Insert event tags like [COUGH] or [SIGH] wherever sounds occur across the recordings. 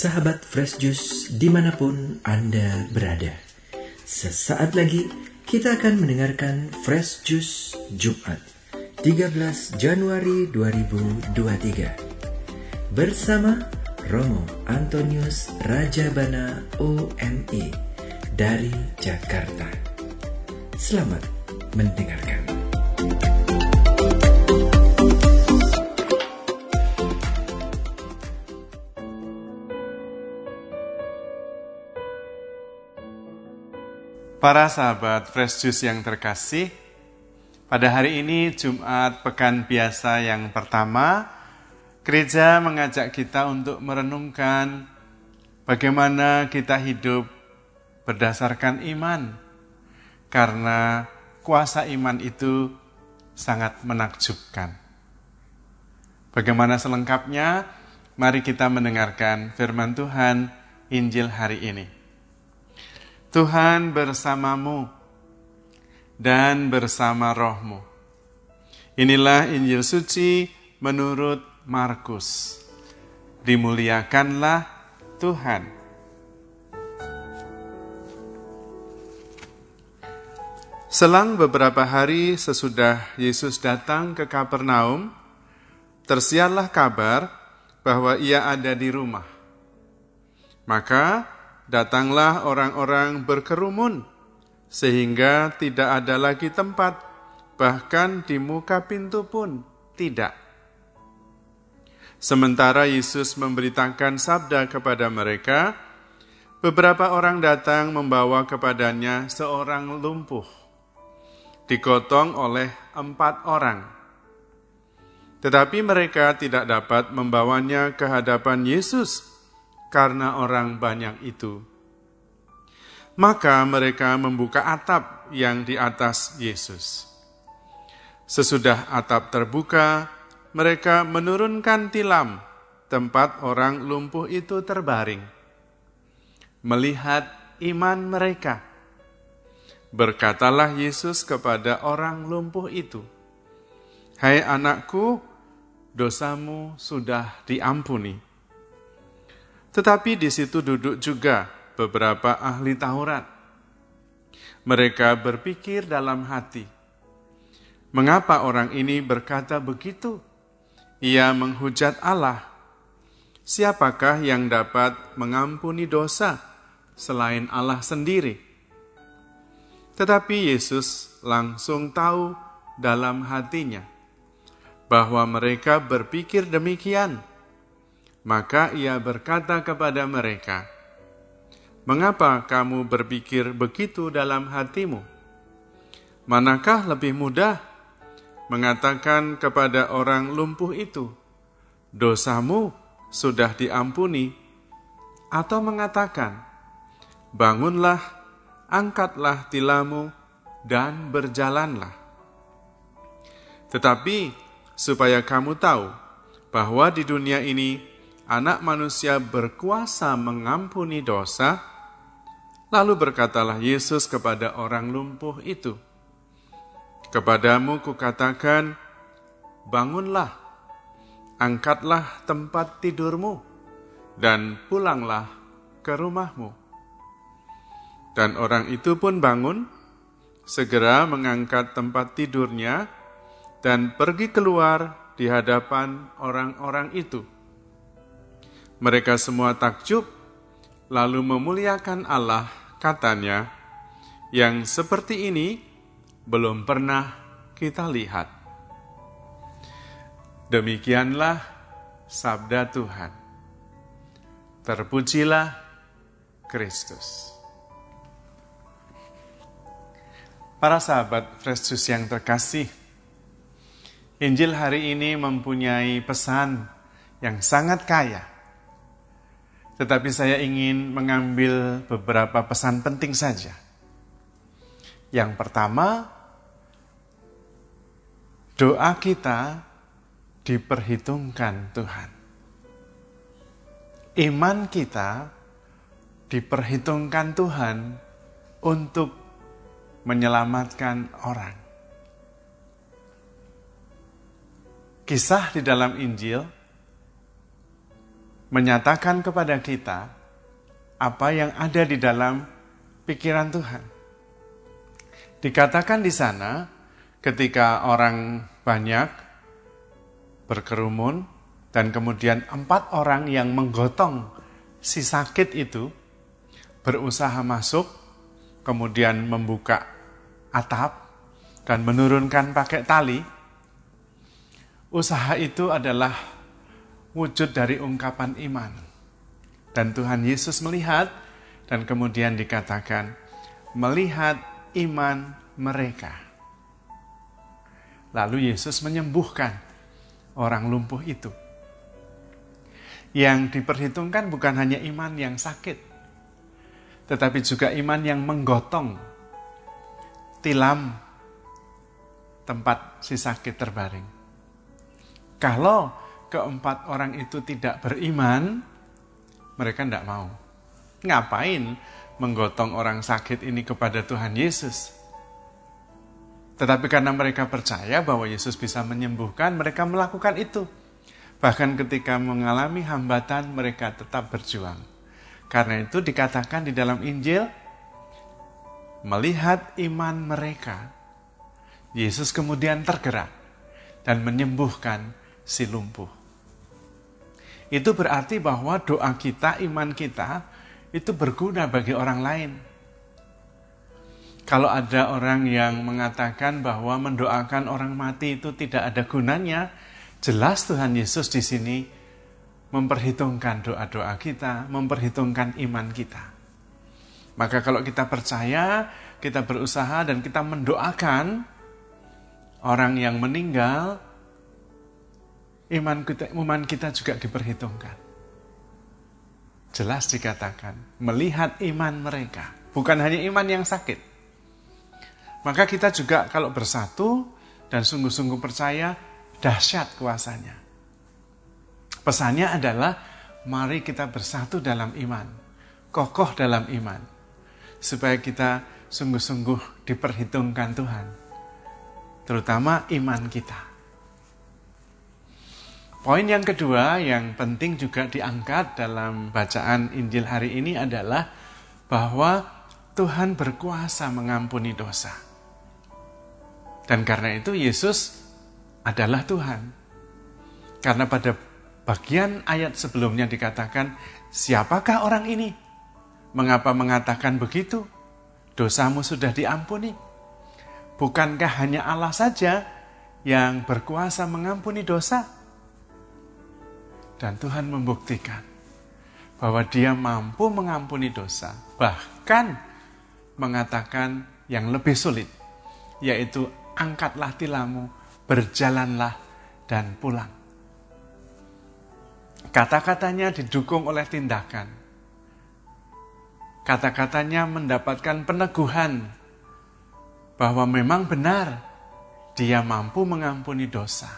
sahabat Fresh Juice di mana pun Anda berada. Sesaat lagi kita akan mendengarkan Fresh Juice Jumat 13 Januari 2023 bersama Romo Antonius Rajabana OME dari Jakarta. Selamat mendengarkan. Para sahabat Fresh Juice yang terkasih, pada hari ini Jumat Pekan Biasa yang pertama, gereja mengajak kita untuk merenungkan bagaimana kita hidup berdasarkan iman. Karena kuasa iman itu sangat menakjubkan. Bagaimana selengkapnya? Mari kita mendengarkan firman Tuhan Injil hari ini. Tuhan bersamamu dan bersama rohmu. Inilah Injil suci menurut Markus. Dimuliakanlah Tuhan. Selang beberapa hari sesudah Yesus datang ke Kapernaum, tersiarlah kabar bahwa ia ada di rumah. Maka datanglah orang-orang berkerumun, sehingga tidak ada lagi tempat, bahkan di muka pintu pun tidak. Sementara Yesus memberitakan sabda kepada mereka, beberapa orang datang membawa kepadanya seorang lumpuh, digotong oleh empat orang. Tetapi mereka tidak dapat membawanya ke hadapan Yesus karena orang banyak itu. Maka mereka membuka atap yang di atas Yesus. Sesudah atap terbuka, mereka menurunkan tilam tempat orang lumpuh itu terbaring. Melihat iman mereka, berkatalah Yesus kepada orang lumpuh itu, "Hai anakku, dosamu sudah diampuni." Tetapi di situ duduk juga beberapa ahli Taurat. Mereka berpikir dalam hati, "Mengapa orang ini berkata begitu? Ia menghujat Allah. Siapakah yang dapat mengampuni dosa selain Allah sendiri?" Tetapi Yesus langsung tahu dalam hatinya bahwa mereka berpikir demikian maka ia berkata kepada mereka, "Mengapa kamu berpikir begitu dalam hatimu? Manakah lebih mudah mengatakan kepada orang lumpuh itu, 'Dosamu sudah diampuni,' atau mengatakan, 'Bangunlah, angkatlah tilamu, dan berjalanlah'?" Tetapi supaya kamu tahu bahwa di dunia ini anak manusia berkuasa mengampuni dosa, lalu berkatalah Yesus kepada orang lumpuh itu, Kepadamu kukatakan, bangunlah, angkatlah tempat tidurmu, dan pulanglah ke rumahmu. Dan orang itu pun bangun, segera mengangkat tempat tidurnya, dan pergi keluar di hadapan orang-orang itu mereka semua takjub, lalu memuliakan Allah, katanya, yang seperti ini belum pernah kita lihat. Demikianlah sabda Tuhan. Terpujilah Kristus. Para sahabat Fresh yang terkasih, Injil hari ini mempunyai pesan yang sangat kaya tetapi saya ingin mengambil beberapa pesan penting saja. Yang pertama, doa kita diperhitungkan Tuhan. Iman kita diperhitungkan Tuhan untuk menyelamatkan orang. Kisah di dalam Injil menyatakan kepada kita apa yang ada di dalam pikiran Tuhan. Dikatakan di sana, ketika orang banyak berkerumun, dan kemudian empat orang yang menggotong si sakit itu berusaha masuk, kemudian membuka atap dan menurunkan pakai tali. Usaha itu adalah wujud dari ungkapan iman. Dan Tuhan Yesus melihat dan kemudian dikatakan melihat iman mereka. Lalu Yesus menyembuhkan orang lumpuh itu. Yang diperhitungkan bukan hanya iman yang sakit, tetapi juga iman yang menggotong tilam tempat si sakit terbaring. Kalau keempat orang itu tidak beriman, mereka tidak mau. Ngapain menggotong orang sakit ini kepada Tuhan Yesus? Tetapi karena mereka percaya bahwa Yesus bisa menyembuhkan, mereka melakukan itu. Bahkan ketika mengalami hambatan, mereka tetap berjuang. Karena itu dikatakan di dalam Injil, melihat iman mereka, Yesus kemudian tergerak dan menyembuhkan si lumpuh. Itu berarti bahwa doa kita, iman kita, itu berguna bagi orang lain. Kalau ada orang yang mengatakan bahwa mendoakan orang mati itu tidak ada gunanya, Jelas Tuhan Yesus di sini memperhitungkan doa-doa kita, memperhitungkan iman kita. Maka kalau kita percaya, kita berusaha dan kita mendoakan orang yang meninggal, iman kita, iman kita juga diperhitungkan. Jelas dikatakan, melihat iman mereka, bukan hanya iman yang sakit. Maka kita juga kalau bersatu dan sungguh-sungguh percaya, dahsyat kuasanya. Pesannya adalah mari kita bersatu dalam iman, kokoh dalam iman, supaya kita sungguh-sungguh diperhitungkan Tuhan, terutama iman kita. Poin yang kedua yang penting juga diangkat dalam bacaan Injil hari ini adalah bahwa Tuhan berkuasa mengampuni dosa. Dan karena itu Yesus adalah Tuhan. Karena pada bagian ayat sebelumnya dikatakan, siapakah orang ini? Mengapa mengatakan begitu? Dosamu sudah diampuni. Bukankah hanya Allah saja yang berkuasa mengampuni dosa? Dan Tuhan membuktikan bahwa dia mampu mengampuni dosa. Bahkan mengatakan yang lebih sulit, yaitu angkatlah tilammu berjalanlah dan pulang. Kata-katanya didukung oleh tindakan. Kata-katanya mendapatkan peneguhan bahwa memang benar dia mampu mengampuni dosa.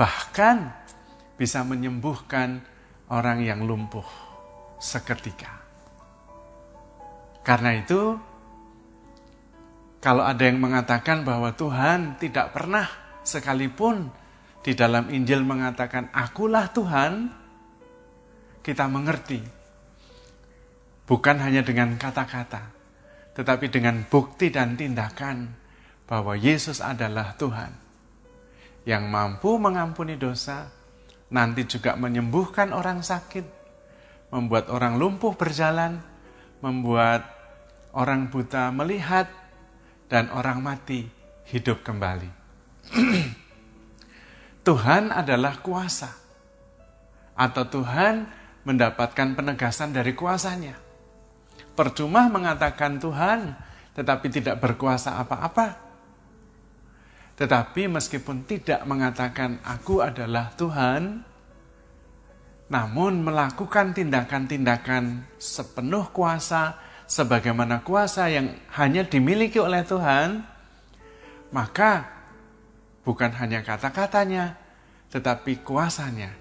Bahkan bisa menyembuhkan orang yang lumpuh seketika. Karena itu, kalau ada yang mengatakan bahwa Tuhan tidak pernah sekalipun di dalam Injil mengatakan akulah Tuhan, kita mengerti. Bukan hanya dengan kata-kata, tetapi dengan bukti dan tindakan bahwa Yesus adalah Tuhan yang mampu mengampuni dosa, nanti juga menyembuhkan orang sakit, membuat orang lumpuh berjalan, membuat orang buta melihat, dan orang mati hidup kembali. [CLEARS THROAT] Tuhan adalah kuasa. Atau Tuhan mendapatkan penegasan dari kuasanya. Percuma mengatakan Tuhan, tetapi tidak berkuasa apa-apa. Tetapi meskipun tidak mengatakan aku adalah Tuhan, namun melakukan tindakan-tindakan sepenuh kuasa, sebagaimana kuasa yang hanya dimiliki oleh Tuhan, maka bukan hanya kata-katanya, tetapi kuasanya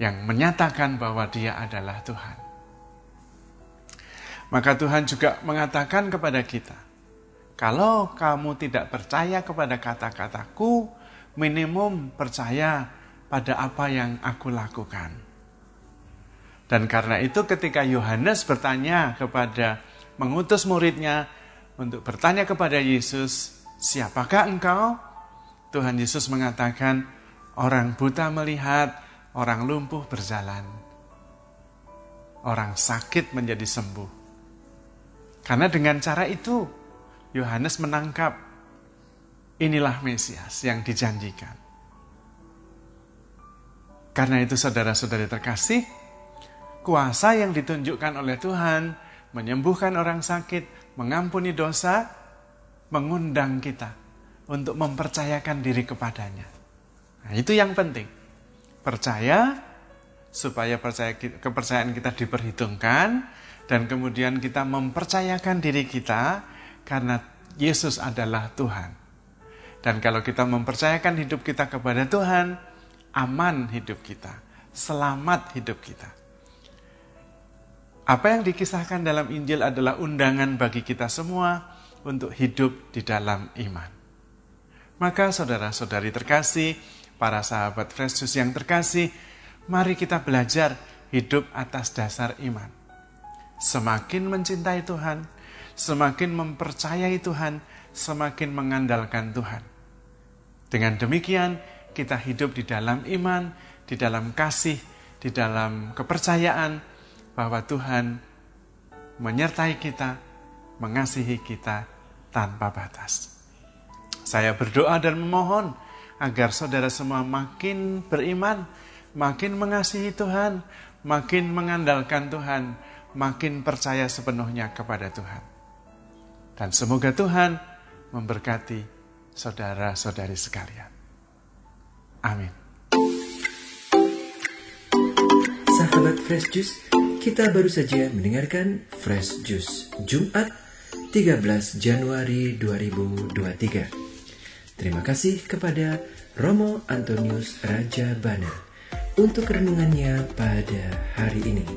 yang menyatakan bahwa Dia adalah Tuhan. Maka Tuhan juga mengatakan kepada kita, kalau kamu tidak percaya kepada kata-kataku, minimum percaya pada apa yang aku lakukan. Dan karena itu ketika Yohanes bertanya kepada mengutus muridnya untuk bertanya kepada Yesus, siapakah engkau? Tuhan Yesus mengatakan, orang buta melihat, orang lumpuh berjalan. Orang sakit menjadi sembuh. Karena dengan cara itu, Yohanes menangkap inilah Mesias yang dijanjikan. Karena itu saudara-saudari terkasih, kuasa yang ditunjukkan oleh Tuhan menyembuhkan orang sakit, mengampuni dosa, mengundang kita untuk mempercayakan diri kepadanya. Nah, itu yang penting. Percaya supaya percaya kepercayaan kita diperhitungkan dan kemudian kita mempercayakan diri kita karena Yesus adalah Tuhan. Dan kalau kita mempercayakan hidup kita kepada Tuhan, aman hidup kita, selamat hidup kita. Apa yang dikisahkan dalam Injil adalah undangan bagi kita semua untuk hidup di dalam iman. Maka saudara-saudari terkasih, para sahabat Juice yang terkasih, mari kita belajar hidup atas dasar iman. Semakin mencintai Tuhan, semakin mempercayai Tuhan, semakin mengandalkan Tuhan. Dengan demikian, kita hidup di dalam iman, di dalam kasih, di dalam kepercayaan bahwa Tuhan menyertai kita, mengasihi kita tanpa batas. Saya berdoa dan memohon agar saudara semua makin beriman, makin mengasihi Tuhan, makin mengandalkan Tuhan, makin percaya sepenuhnya kepada Tuhan. Dan semoga Tuhan memberkati saudara-saudari sekalian. Amin. Sahabat Fresh Juice, kita baru saja mendengarkan Fresh Juice Jumat 13 Januari 2023. Terima kasih kepada Romo Antonius Raja Bana untuk renungannya pada hari ini.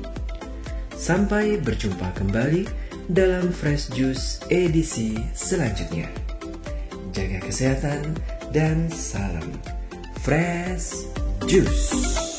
Sampai berjumpa kembali dalam Fresh Juice edisi selanjutnya. Jaga kesehatan dan salam Fresh Juice.